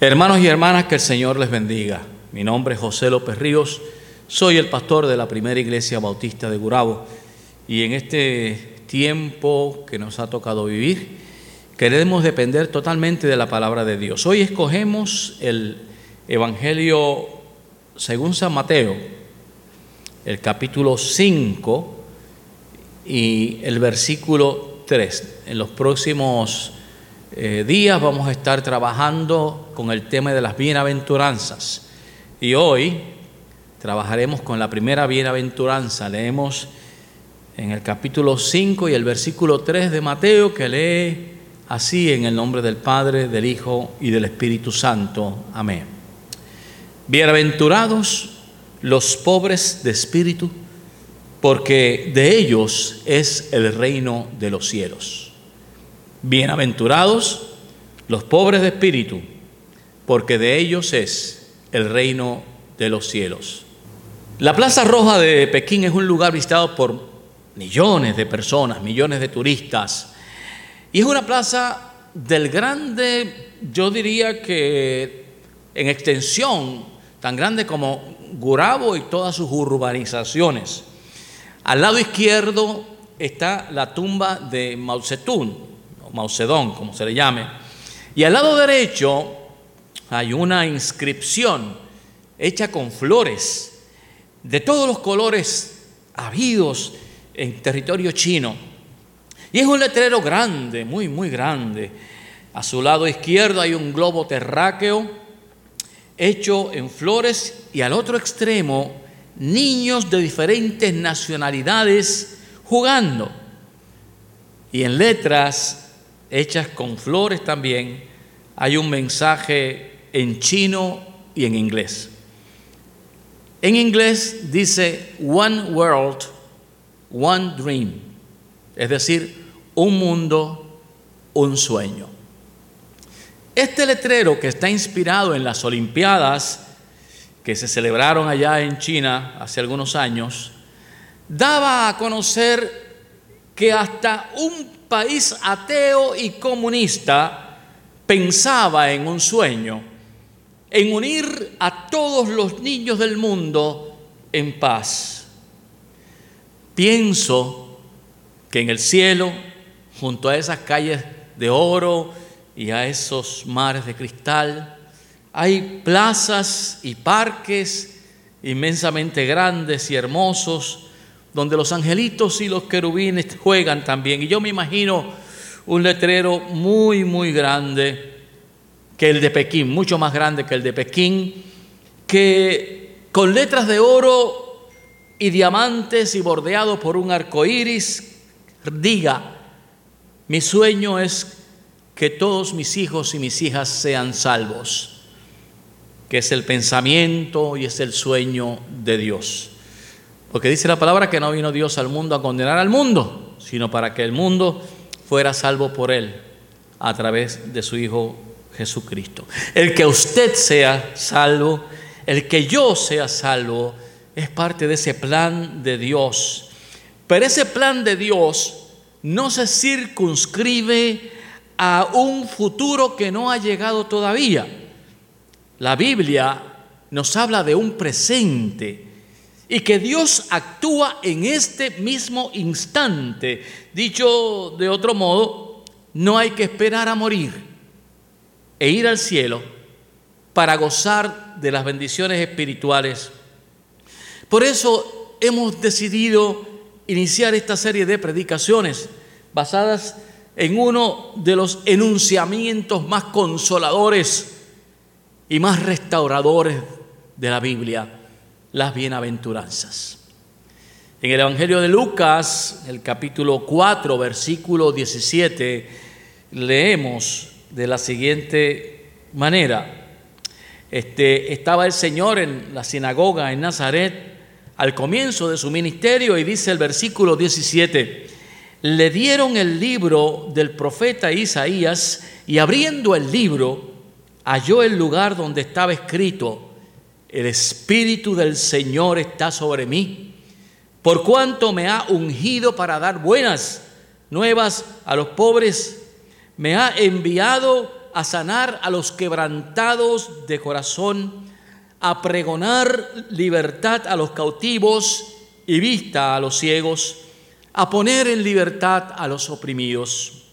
Hermanos y hermanas, que el Señor les bendiga. Mi nombre es José López Ríos, soy el pastor de la primera iglesia bautista de Gurabo y en este tiempo que nos ha tocado vivir, queremos depender totalmente de la palabra de Dios. Hoy escogemos el Evangelio según San Mateo, el capítulo 5 y el versículo 3. En los próximos eh, días vamos a estar trabajando con el tema de las bienaventuranzas. Y hoy trabajaremos con la primera bienaventuranza. Leemos en el capítulo 5 y el versículo 3 de Mateo que lee así en el nombre del Padre, del Hijo y del Espíritu Santo. Amén. Bienaventurados los pobres de espíritu, porque de ellos es el reino de los cielos. Bienaventurados los pobres de espíritu, porque de ellos es el reino de los cielos. La Plaza Roja de Pekín es un lugar visitado por millones de personas, millones de turistas, y es una plaza del grande, yo diría que en extensión, tan grande como Gurabo y todas sus urbanizaciones. Al lado izquierdo está la tumba de Mao Zedong, Maucedón, como se le llame. Y al lado derecho hay una inscripción hecha con flores de todos los colores habidos en territorio chino. Y es un letrero grande, muy, muy grande. A su lado izquierdo hay un globo terráqueo hecho en flores y al otro extremo niños de diferentes nacionalidades jugando. Y en letras hechas con flores también, hay un mensaje en chino y en inglés. En inglés dice One World, One Dream, es decir, un mundo, un sueño. Este letrero que está inspirado en las Olimpiadas que se celebraron allá en China hace algunos años, daba a conocer que hasta un país ateo y comunista pensaba en un sueño, en unir a todos los niños del mundo en paz. Pienso que en el cielo, junto a esas calles de oro y a esos mares de cristal, hay plazas y parques inmensamente grandes y hermosos, donde los angelitos y los querubines juegan también. Y yo me imagino un letrero muy, muy grande que el de Pekín, mucho más grande que el de Pekín, que con letras de oro y diamantes y bordeado por un arco iris diga: Mi sueño es que todos mis hijos y mis hijas sean salvos, que es el pensamiento y es el sueño de Dios. Porque dice la palabra que no vino Dios al mundo a condenar al mundo, sino para que el mundo fuera salvo por él a través de su Hijo Jesucristo. El que usted sea salvo, el que yo sea salvo, es parte de ese plan de Dios. Pero ese plan de Dios no se circunscribe a un futuro que no ha llegado todavía. La Biblia nos habla de un presente y que Dios actúa en este mismo instante. Dicho de otro modo, no hay que esperar a morir e ir al cielo para gozar de las bendiciones espirituales. Por eso hemos decidido iniciar esta serie de predicaciones basadas en uno de los enunciamientos más consoladores y más restauradores de la Biblia las bienaventuranzas. En el Evangelio de Lucas, el capítulo 4, versículo 17, leemos de la siguiente manera. Este, estaba el Señor en la sinagoga en Nazaret al comienzo de su ministerio y dice el versículo 17, le dieron el libro del profeta Isaías y abriendo el libro halló el lugar donde estaba escrito, el Espíritu del Señor está sobre mí, por cuanto me ha ungido para dar buenas nuevas a los pobres, me ha enviado a sanar a los quebrantados de corazón, a pregonar libertad a los cautivos y vista a los ciegos, a poner en libertad a los oprimidos.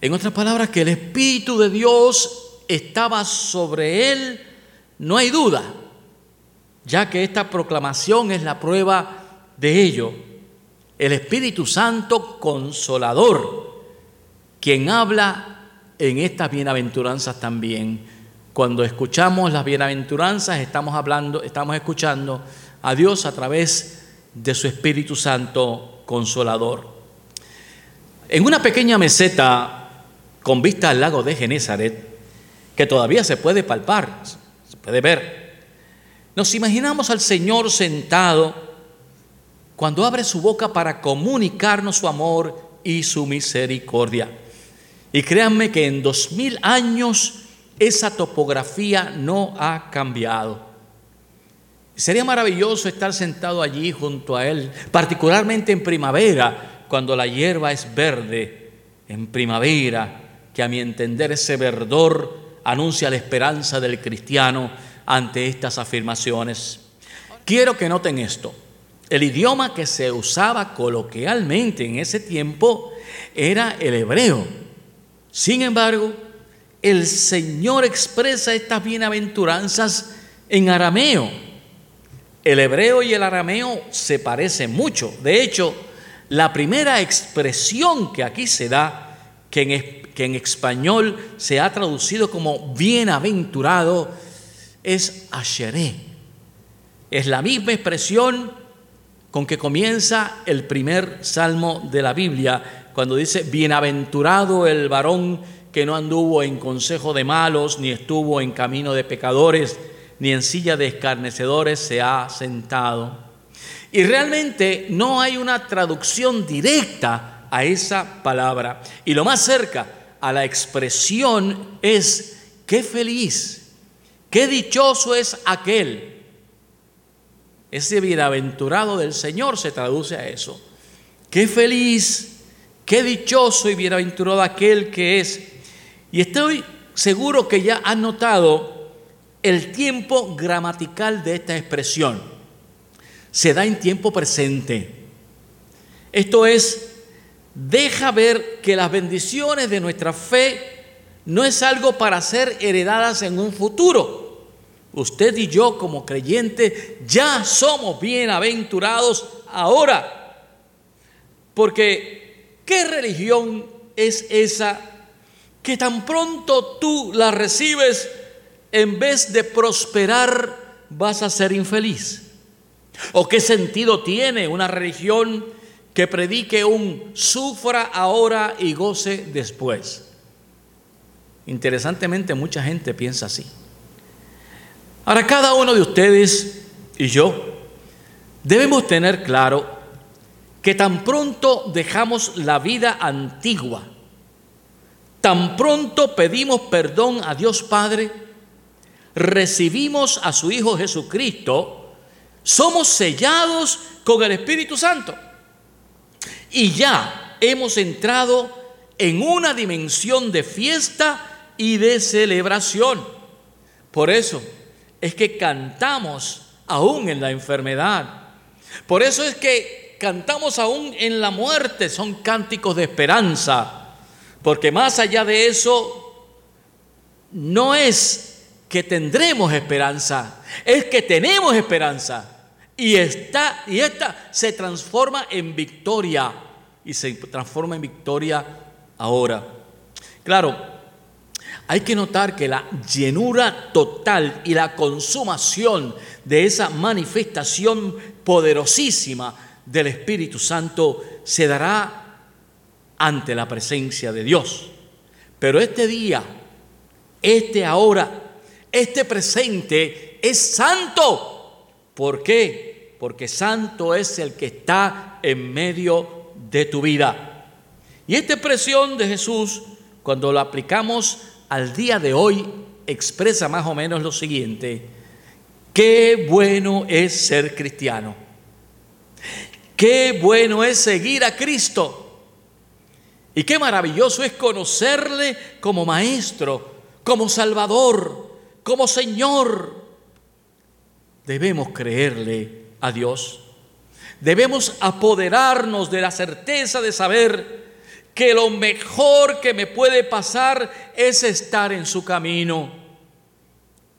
En otras palabras, que el Espíritu de Dios estaba sobre él, no hay duda, ya que esta proclamación es la prueba de ello. El Espíritu Santo consolador, quien habla en estas bienaventuranzas también. Cuando escuchamos las bienaventuranzas, estamos hablando, estamos escuchando a Dios a través de su Espíritu Santo consolador. En una pequeña meseta con vista al lago de Genezaret, que todavía se puede palpar, puede ver, nos imaginamos al Señor sentado cuando abre su boca para comunicarnos su amor y su misericordia. Y créanme que en dos mil años esa topografía no ha cambiado. Sería maravilloso estar sentado allí junto a Él, particularmente en primavera, cuando la hierba es verde, en primavera, que a mi entender ese verdor anuncia la esperanza del cristiano ante estas afirmaciones. Quiero que noten esto. El idioma que se usaba coloquialmente en ese tiempo era el hebreo. Sin embargo, el Señor expresa estas bienaventuranzas en arameo el hebreo y el arameo se parecen mucho. De hecho, la primera expresión que aquí se da, que en, que en español se ha traducido como bienaventurado, es asheré. Es la misma expresión con que comienza el primer salmo de la Biblia, cuando dice, bienaventurado el varón que no anduvo en consejo de malos, ni estuvo en camino de pecadores, ni en silla de escarnecedores se ha sentado. Y realmente no hay una traducción directa a esa palabra. Y lo más cerca a la expresión es, qué feliz, qué dichoso es aquel. Ese bienaventurado del Señor se traduce a eso. Qué feliz, qué dichoso y bienaventurado aquel que es. Y estoy seguro que ya han notado el tiempo gramatical de esta expresión se da en tiempo presente. Esto es, deja ver que las bendiciones de nuestra fe no es algo para ser heredadas en un futuro. Usted y yo como creyentes ya somos bienaventurados ahora. Porque, ¿qué religión es esa que tan pronto tú la recibes, en vez de prosperar, vas a ser infeliz? ¿O qué sentido tiene una religión que predique un sufra ahora y goce después? Interesantemente, mucha gente piensa así. Ahora, cada uno de ustedes y yo debemos tener claro que tan pronto dejamos la vida antigua, tan pronto pedimos perdón a Dios Padre, recibimos a su Hijo Jesucristo, somos sellados con el Espíritu Santo. Y ya hemos entrado en una dimensión de fiesta y de celebración. Por eso es que cantamos aún en la enfermedad. Por eso es que cantamos aún en la muerte. Son cánticos de esperanza. Porque más allá de eso, no es que tendremos esperanza, es que tenemos esperanza. Y esta, y esta se transforma en victoria y se transforma en victoria ahora. Claro, hay que notar que la llenura total y la consumación de esa manifestación poderosísima del Espíritu Santo se dará ante la presencia de Dios. Pero este día, este ahora, este presente es santo. ¿Por qué? Porque santo es el que está en medio de tu vida. Y esta expresión de Jesús, cuando la aplicamos al día de hoy, expresa más o menos lo siguiente. Qué bueno es ser cristiano. Qué bueno es seguir a Cristo. Y qué maravilloso es conocerle como maestro, como salvador, como Señor. Debemos creerle a Dios. Debemos apoderarnos de la certeza de saber que lo mejor que me puede pasar es estar en su camino.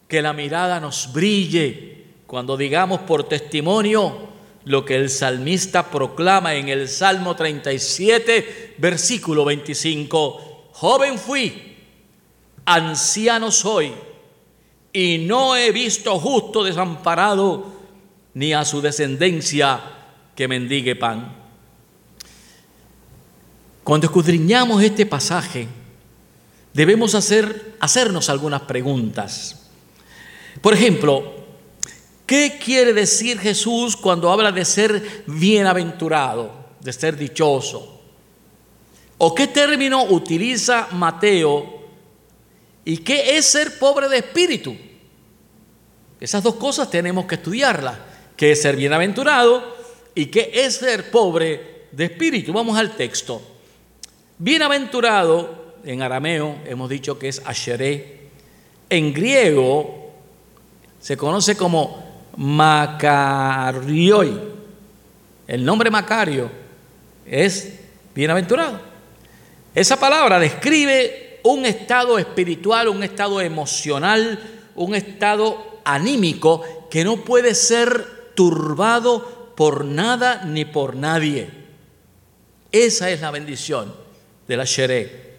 Que la mirada nos brille cuando digamos por testimonio lo que el salmista proclama en el Salmo 37, versículo 25. Joven fui, anciano soy, y no he visto justo desamparado, ni a su descendencia que mendigue pan. Cuando escudriñamos este pasaje, debemos hacer, hacernos algunas preguntas. Por ejemplo, ¿qué quiere decir Jesús cuando habla de ser bienaventurado, de ser dichoso? ¿O qué término utiliza Mateo? ¿Y qué es ser pobre de espíritu? Esas dos cosas tenemos que estudiarlas. ¿Qué es ser bienaventurado? ¿Y qué es ser pobre de espíritu? Vamos al texto. Bienaventurado, en arameo hemos dicho que es asheré. En griego se conoce como Macarioi. El nombre Macario es bienaventurado. Esa palabra describe un estado espiritual, un estado emocional, un estado anímico que no puede ser turbado por nada ni por nadie. Esa es la bendición de la Sheré.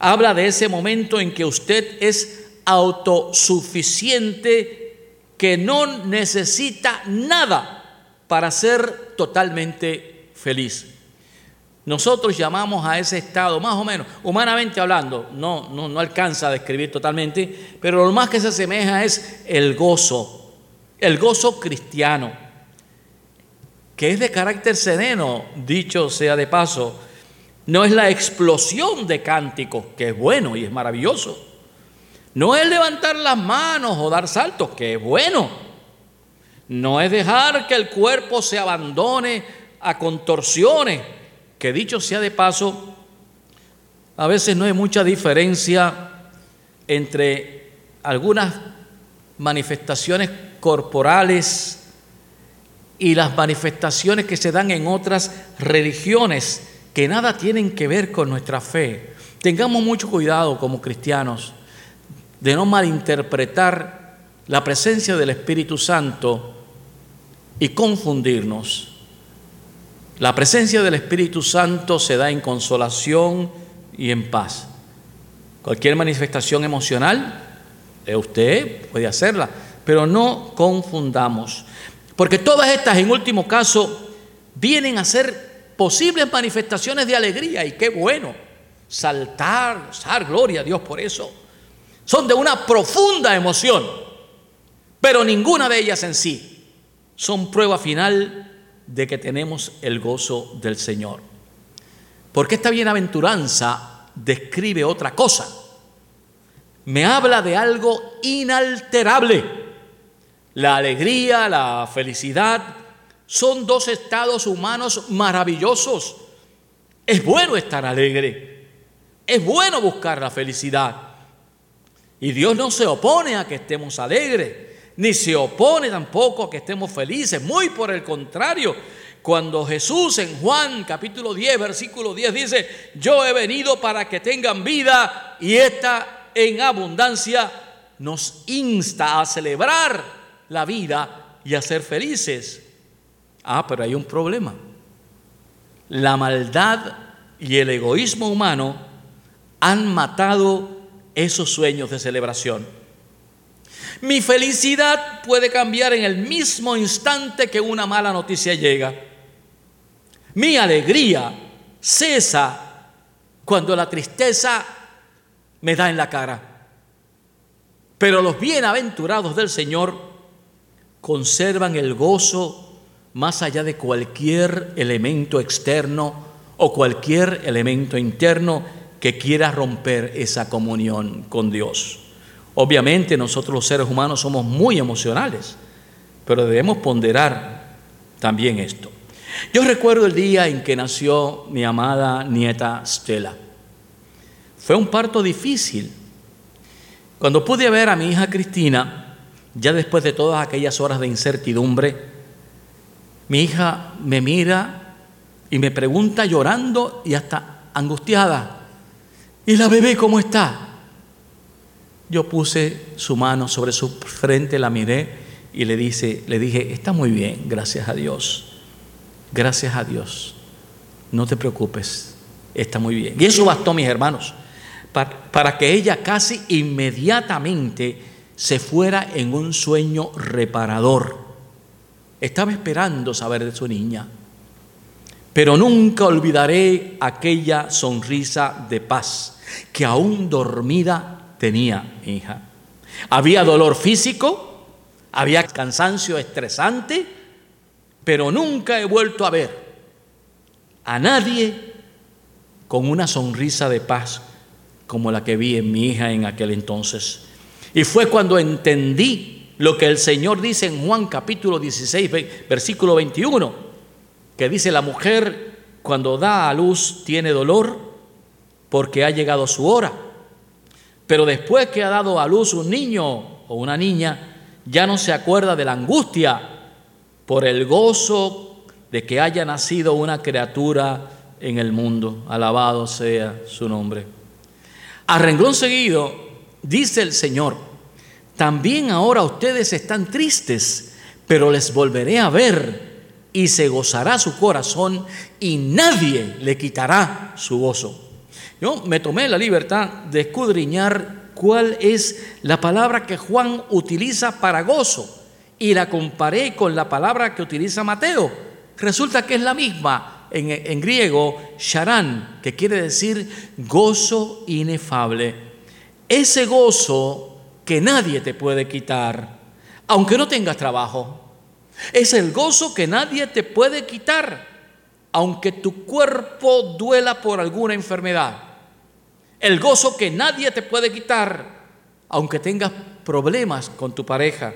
Habla de ese momento en que usted es autosuficiente, que no necesita nada para ser totalmente feliz. Nosotros llamamos a ese estado, más o menos, humanamente hablando, no, no, no alcanza a describir totalmente, pero lo más que se asemeja es el gozo, el gozo cristiano, que es de carácter sereno, dicho sea de paso, no es la explosión de cánticos, que es bueno y es maravilloso. No es levantar las manos o dar saltos, que es bueno. No es dejar que el cuerpo se abandone a contorsiones, que dicho sea de paso, a veces no hay mucha diferencia entre algunas manifestaciones corporales y las manifestaciones que se dan en otras religiones que nada tienen que ver con nuestra fe. Tengamos mucho cuidado como cristianos de no malinterpretar la presencia del Espíritu Santo y confundirnos. La presencia del Espíritu Santo se da en consolación y en paz. Cualquier manifestación emocional, eh, usted puede hacerla, pero no confundamos. Porque todas estas, en último caso, vienen a ser posibles manifestaciones de alegría y qué bueno. Saltar, dar gloria a Dios por eso. Son de una profunda emoción, pero ninguna de ellas en sí son prueba final de que tenemos el gozo del Señor. Porque esta bienaventuranza describe otra cosa. Me habla de algo inalterable. La alegría, la felicidad, son dos estados humanos maravillosos. Es bueno estar alegre. Es bueno buscar la felicidad. Y Dios no se opone a que estemos alegres, ni se opone tampoco a que estemos felices. Muy por el contrario, cuando Jesús en Juan capítulo 10, versículo 10 dice, yo he venido para que tengan vida y esta en abundancia, nos insta a celebrar la vida y a ser felices. Ah, pero hay un problema. La maldad y el egoísmo humano han matado esos sueños de celebración. Mi felicidad puede cambiar en el mismo instante que una mala noticia llega. Mi alegría cesa cuando la tristeza me da en la cara. Pero los bienaventurados del Señor conservan el gozo más allá de cualquier elemento externo o cualquier elemento interno que quiera romper esa comunión con Dios. Obviamente nosotros los seres humanos somos muy emocionales, pero debemos ponderar también esto. Yo recuerdo el día en que nació mi amada nieta Stella. Fue un parto difícil. Cuando pude ver a mi hija Cristina, ya después de todas aquellas horas de incertidumbre, mi hija me mira y me pregunta llorando y hasta angustiada, ¿y la bebé cómo está? Yo puse su mano sobre su frente, la miré y le, dice, le dije, está muy bien, gracias a Dios. Gracias a Dios. No te preocupes, está muy bien. Y eso bastó, mis hermanos, para, para que ella casi inmediatamente se fuera en un sueño reparador. Estaba esperando saber de su niña. Pero nunca olvidaré aquella sonrisa de paz que aún dormida tenía mi hija. Había dolor físico, había cansancio estresante, pero nunca he vuelto a ver a nadie con una sonrisa de paz como la que vi en mi hija en aquel entonces. Y fue cuando entendí lo que el Señor dice en Juan capítulo 16, versículo 21, que dice, la mujer cuando da a luz tiene dolor porque ha llegado su hora. Pero después que ha dado a luz un niño o una niña, ya no se acuerda de la angustia por el gozo de que haya nacido una criatura en el mundo. Alabado sea su nombre. A renglón seguido, dice el Señor, también ahora ustedes están tristes, pero les volveré a ver y se gozará su corazón y nadie le quitará su gozo. Yo me tomé la libertad de escudriñar cuál es la palabra que Juan utiliza para gozo y la comparé con la palabra que utiliza Mateo. Resulta que es la misma en, griego, sharan, que quiere decir gozo inefable. Ese gozo que nadie te puede quitar, aunque no tengas trabajo. Es el gozo que nadie te puede quitar, aunque tu cuerpo duela por alguna enfermedad. El gozo que nadie te puede quitar, aunque tengas problemas con tu pareja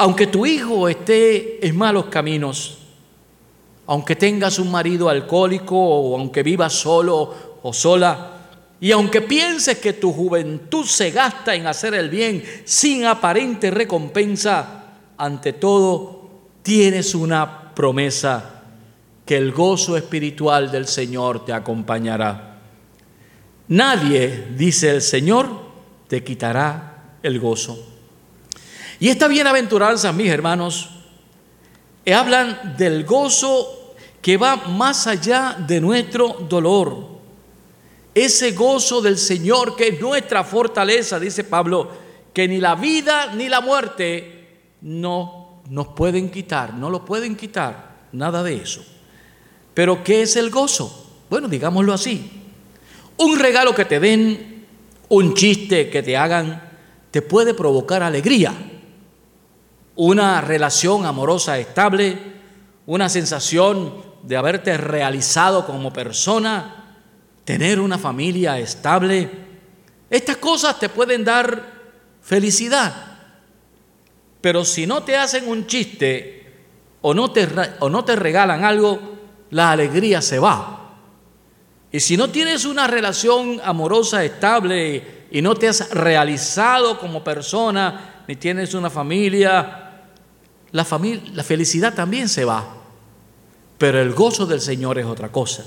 aunque tu hijo esté en malos caminos, aunque tengas un marido alcohólico o aunque vivas solo o sola, y aunque pienses que tu juventud se gasta en hacer el bien sin aparente recompensa, ante todo tienes una promesa que el gozo espiritual del Señor te acompañará. Nadie, dice el Señor, te quitará el gozo. Y esta bienaventuranza, mis hermanos, hablan del gozo que va más allá de nuestro dolor. Ese gozo del Señor que es nuestra fortaleza, dice Pablo, que ni la vida ni la muerte no nos pueden quitar, no lo pueden quitar, nada de eso. Pero ¿qué es el gozo? Bueno, digámoslo así. Un regalo que te den, un chiste que te hagan, te puede provocar alegría una relación amorosa estable, una sensación de haberte realizado como persona, tener una familia estable. Estas cosas te pueden dar felicidad, pero si no te hacen un chiste o no te, o no te regalan algo, la alegría se va. Y si no tienes una relación amorosa estable y no te has realizado como persona, ni tienes una familia, la, familia, la felicidad también se va. Pero el gozo del Señor es otra cosa.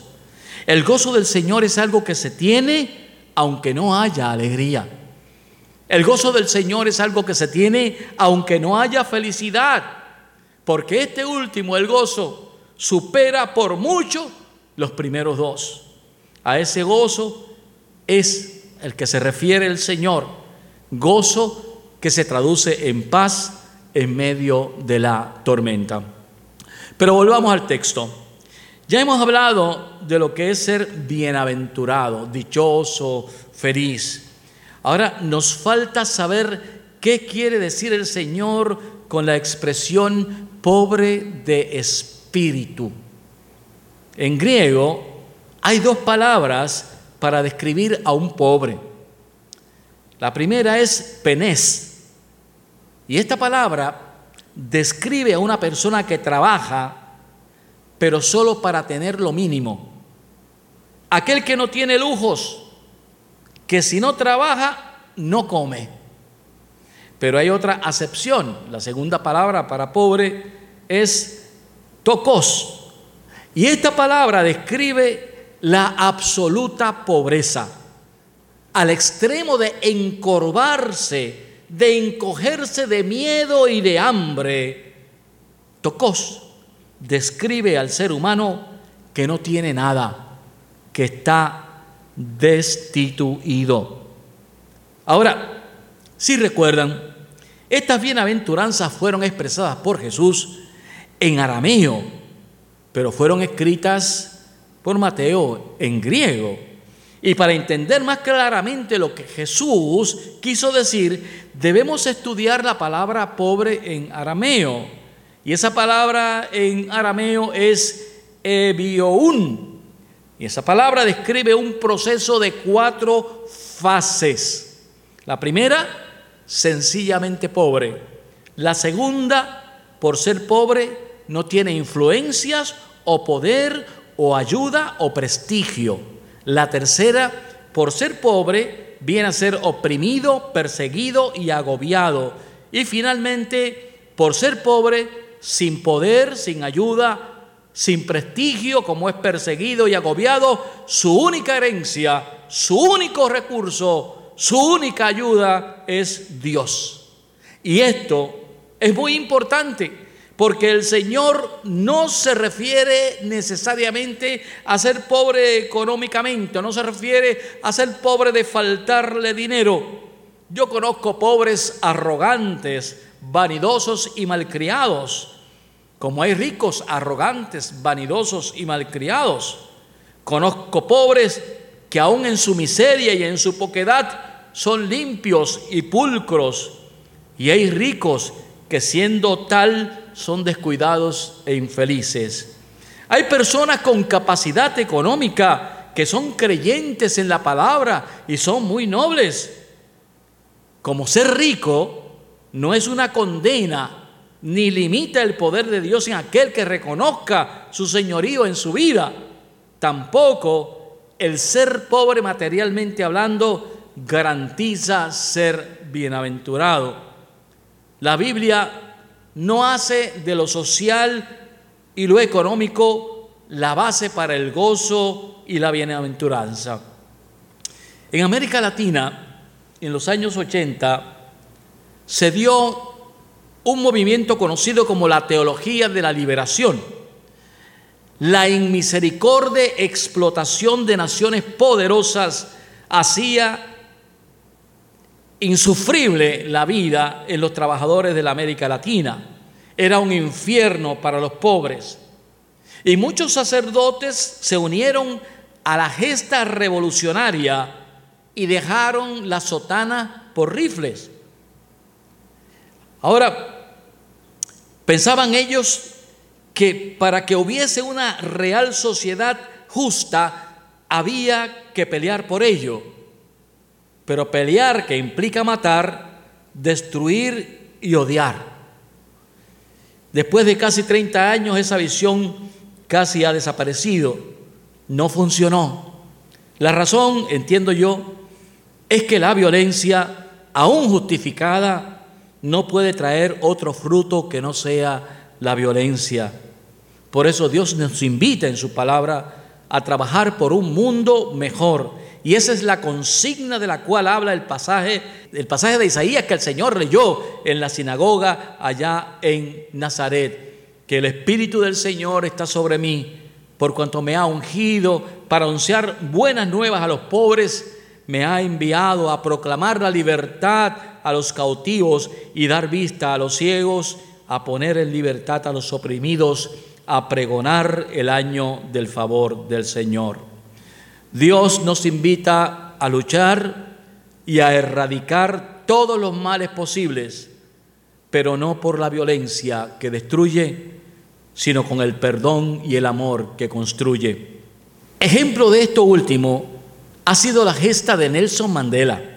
El gozo del Señor es algo que se tiene aunque no haya alegría. El gozo del Señor es algo que se tiene aunque no haya felicidad. Porque este último, el gozo, supera por mucho los primeros dos. A ese gozo es el que se refiere el Señor. Gozo que se traduce en paz en medio de la tormenta. Pero volvamos al texto. Ya hemos hablado de lo que es ser bienaventurado, dichoso, feliz. Ahora nos falta saber qué quiere decir el Señor con la expresión pobre de espíritu. En griego hay dos palabras para describir a un pobre. La primera es penés, y esta palabra describe a una persona que trabaja, pero solo para tener lo mínimo. Aquel que no tiene lujos, que si no trabaja, no come. Pero hay otra acepción. La segunda palabra para pobre es tocos. Y esta palabra describe la absoluta pobreza, al extremo de encorvarse, de encogerse de miedo y de hambre. Tocos describe al ser humano que no tiene nada, que está destituido. Ahora, si recuerdan, estas bienaventuranzas fueron expresadas por Jesús en arameo, pero fueron escritas por Mateo en griego. Y para entender más claramente lo que Jesús quiso decir, debemos estudiar la palabra pobre en arameo. Y esa palabra en arameo es ebioun. Y esa palabra describe un proceso de cuatro fases. La primera, sencillamente pobre. La segunda, por ser pobre, no tiene influencias o poder o ayuda o prestigio. La tercera, por ser pobre, viene a ser oprimido, perseguido y agobiado. Y finalmente, por ser pobre, sin poder, sin ayuda, sin prestigio, como es perseguido y agobiado, su única herencia, su único recurso, su única ayuda es Dios. Y esto es muy importante porque el Señor no se refiere necesariamente a ser pobre económicamente, no se refiere a ser pobre de faltarle dinero. Yo conozco pobres arrogantes, vanidosos y malcriados, como hay ricos arrogantes, vanidosos y malcriados. Conozco pobres que aún en su miseria y en su poquedad son limpios y pulcros. Y hay ricos que siendo tal son descuidados e infelices. Hay personas con capacidad económica que son creyentes en la palabra y son muy nobles. Como ser rico no es una condena ni limita el poder de Dios en aquel que reconozca su señorío en su vida. Tampoco el ser pobre materialmente hablando garantiza ser bienaventurado. La Biblia no hace de lo social y lo económico la base para el gozo y la bienaventuranza. En América Latina, en los años 80, se dio un movimiento conocido como la teología de la liberación, la inmisericordia explotación de naciones poderosas hacía insufrible la vida en los trabajadores de la América Latina. Era un infierno para los pobres. Y muchos sacerdotes se unieron a la gesta revolucionaria y dejaron la sotana por rifles. Ahora, pensaban ellos que para que hubiese una real sociedad justa había que pelear por ello. Pero pelear que implica matar, destruir y odiar. Después de casi 30 años esa visión casi ha desaparecido. No funcionó. La razón, entiendo yo, es que la violencia, aún justificada, no puede traer otro fruto que no sea la violencia. Por eso Dios nos invita en su palabra a trabajar por un mundo mejor y esa es la consigna de la cual habla el pasaje, el pasaje de Isaías que el Señor leyó en la sinagoga allá en Nazaret, que el Espíritu del Señor está sobre mí, por cuanto me ha ungido para anunciar buenas nuevas a los pobres, me ha enviado a proclamar la libertad a los cautivos y dar vista a los ciegos, a poner en libertad a los oprimidos, a pregonar el año del favor del Señor. Dios nos invita a luchar y a erradicar todos los males posibles, pero no por la violencia que destruye, sino con el perdón y el amor que construye. Ejemplo de esto último ha sido la gesta de Nelson Mandela.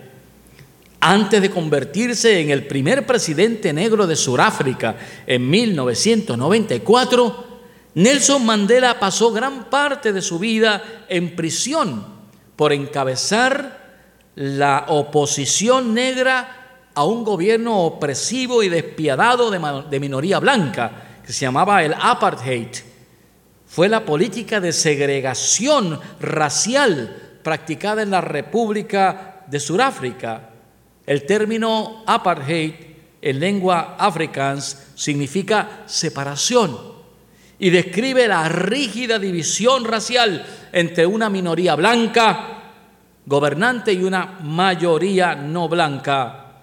Antes de convertirse en el primer presidente negro de Sudáfrica en 1994, Nelson Mandela pasó gran parte de su vida en prisión por encabezar la oposición negra a un gobierno opresivo y despiadado de, minoría blanca, que se llamaba el apartheid. Fue la política de segregación racial practicada en la República de Sudáfrica. El término apartheid en lengua afrikaans significa separación y describe la rígida división racial entre una minoría blanca gobernante y una mayoría no blanca,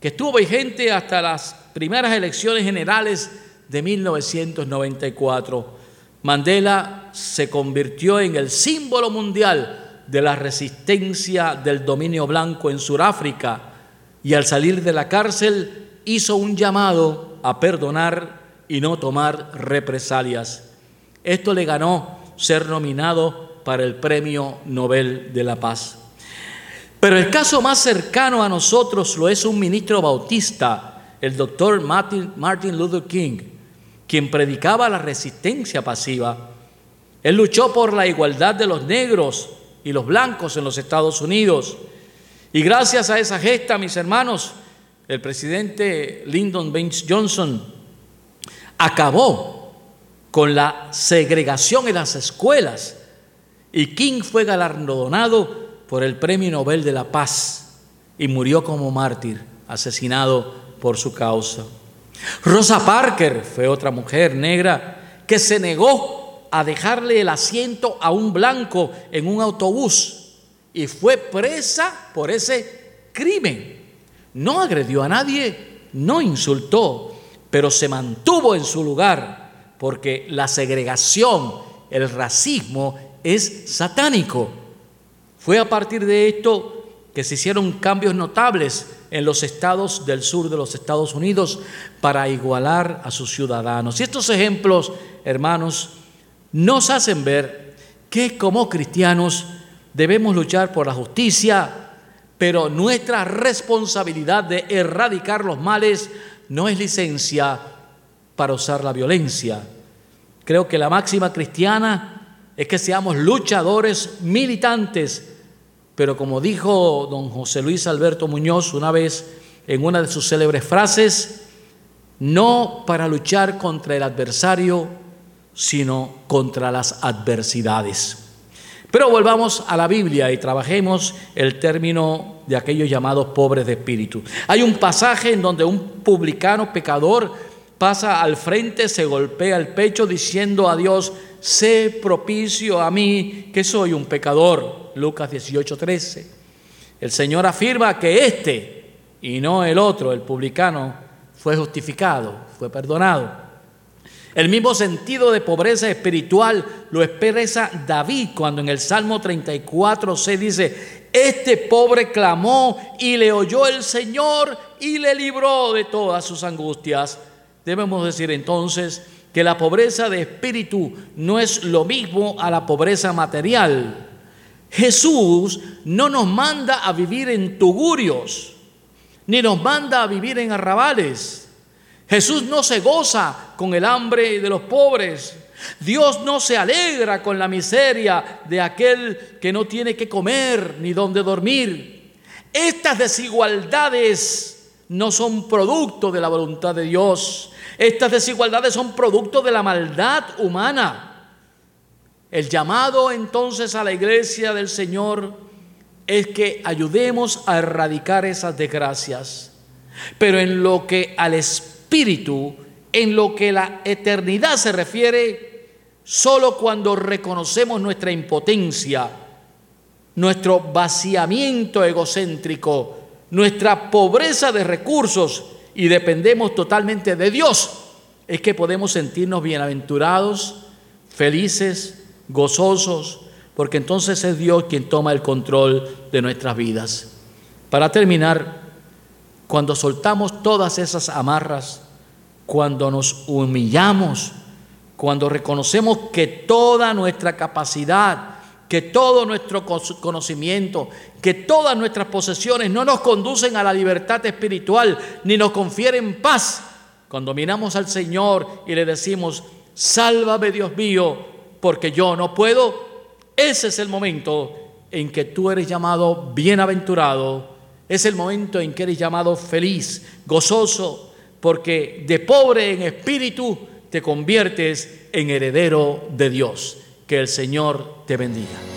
que estuvo vigente hasta las primeras elecciones generales de 1994. Mandela se convirtió en el símbolo mundial de la resistencia del dominio blanco en Sudáfrica y al salir de la cárcel hizo un llamado a perdonar y no tomar represalias. Esto le ganó ser nominado para el Premio Nobel de la Paz. Pero el caso más cercano a nosotros lo es un ministro bautista, el doctor Martin, Luther King, quien predicaba la resistencia pasiva. Él luchó por la igualdad de los negros y los blancos en los Estados Unidos. Y gracias a esa gesta, mis hermanos, el presidente Lyndon Baines Johnson acabó con la segregación en las escuelas y King fue galardonado por el Premio Nobel de la Paz y murió como mártir, asesinado por su causa. Rosa Parker fue otra mujer negra que se negó a dejarle el asiento a un blanco en un autobús y fue presa por ese crimen. No agredió a nadie, no insultó, pero se mantuvo en su lugar porque la segregación, el racismo es satánico. Fue a partir de esto que se hicieron cambios notables en los estados del sur de los Estados Unidos para igualar a sus ciudadanos. Y estos ejemplos, hermanos, nos hacen ver que como cristianos debemos luchar por la justicia, pero nuestra responsabilidad de erradicar los males no es licencia para usar la violencia. Creo que la máxima cristiana es que seamos luchadores militantes, pero como dijo don José Luis Alberto Muñoz una vez en una de sus célebres frases, no para luchar contra el adversario, sino contra las adversidades. Pero volvamos a la Biblia y trabajemos el término de aquellos llamados pobres de espíritu. Hay un pasaje en donde un publicano pecador pasa al frente, se golpea el pecho diciendo a Dios, sé propicio a mí que soy un pecador. Lucas 18, 13. El Señor afirma que este y no el otro, el publicano, fue justificado, fue perdonado. El mismo sentido de pobreza espiritual lo expresa David cuando en el Salmo 34 se dice, este pobre clamó y le oyó el Señor y le libró de todas sus angustias. Debemos decir entonces que la pobreza de espíritu no es lo mismo a la pobreza material. Jesús no nos manda a vivir en tugurios, ni nos manda a vivir en arrabales. Jesús no se goza con el hambre de los pobres. Dios no se alegra con la miseria de aquel que no tiene que comer ni donde dormir. Estas desigualdades no son producto de la voluntad de Dios. Estas desigualdades son producto de la maldad humana. El llamado entonces a la iglesia del Señor es que ayudemos a erradicar esas desgracias. Pero en lo que al espíritu, en lo que la eternidad se refiere, solo cuando reconocemos nuestra impotencia, nuestro vaciamiento egocéntrico, nuestra pobreza de recursos y dependemos totalmente de Dios, es que podemos sentirnos bienaventurados, felices, gozosos, porque entonces es Dios quien toma el control de nuestras vidas. Para terminar, cuando soltamos todas esas amarras, cuando nos humillamos, cuando reconocemos que toda nuestra capacidad, que todo nuestro conocimiento, que todas nuestras posesiones no nos conducen a la libertad espiritual ni nos confieren paz. Cuando miramos al Señor y le decimos, sálvame Dios mío, porque yo no puedo, ese es el momento en que tú eres llamado bienaventurado, es el momento en que eres llamado feliz, gozoso, porque de pobre en espíritu te conviertes en heredero de Dios. Que el Señor te bendiga.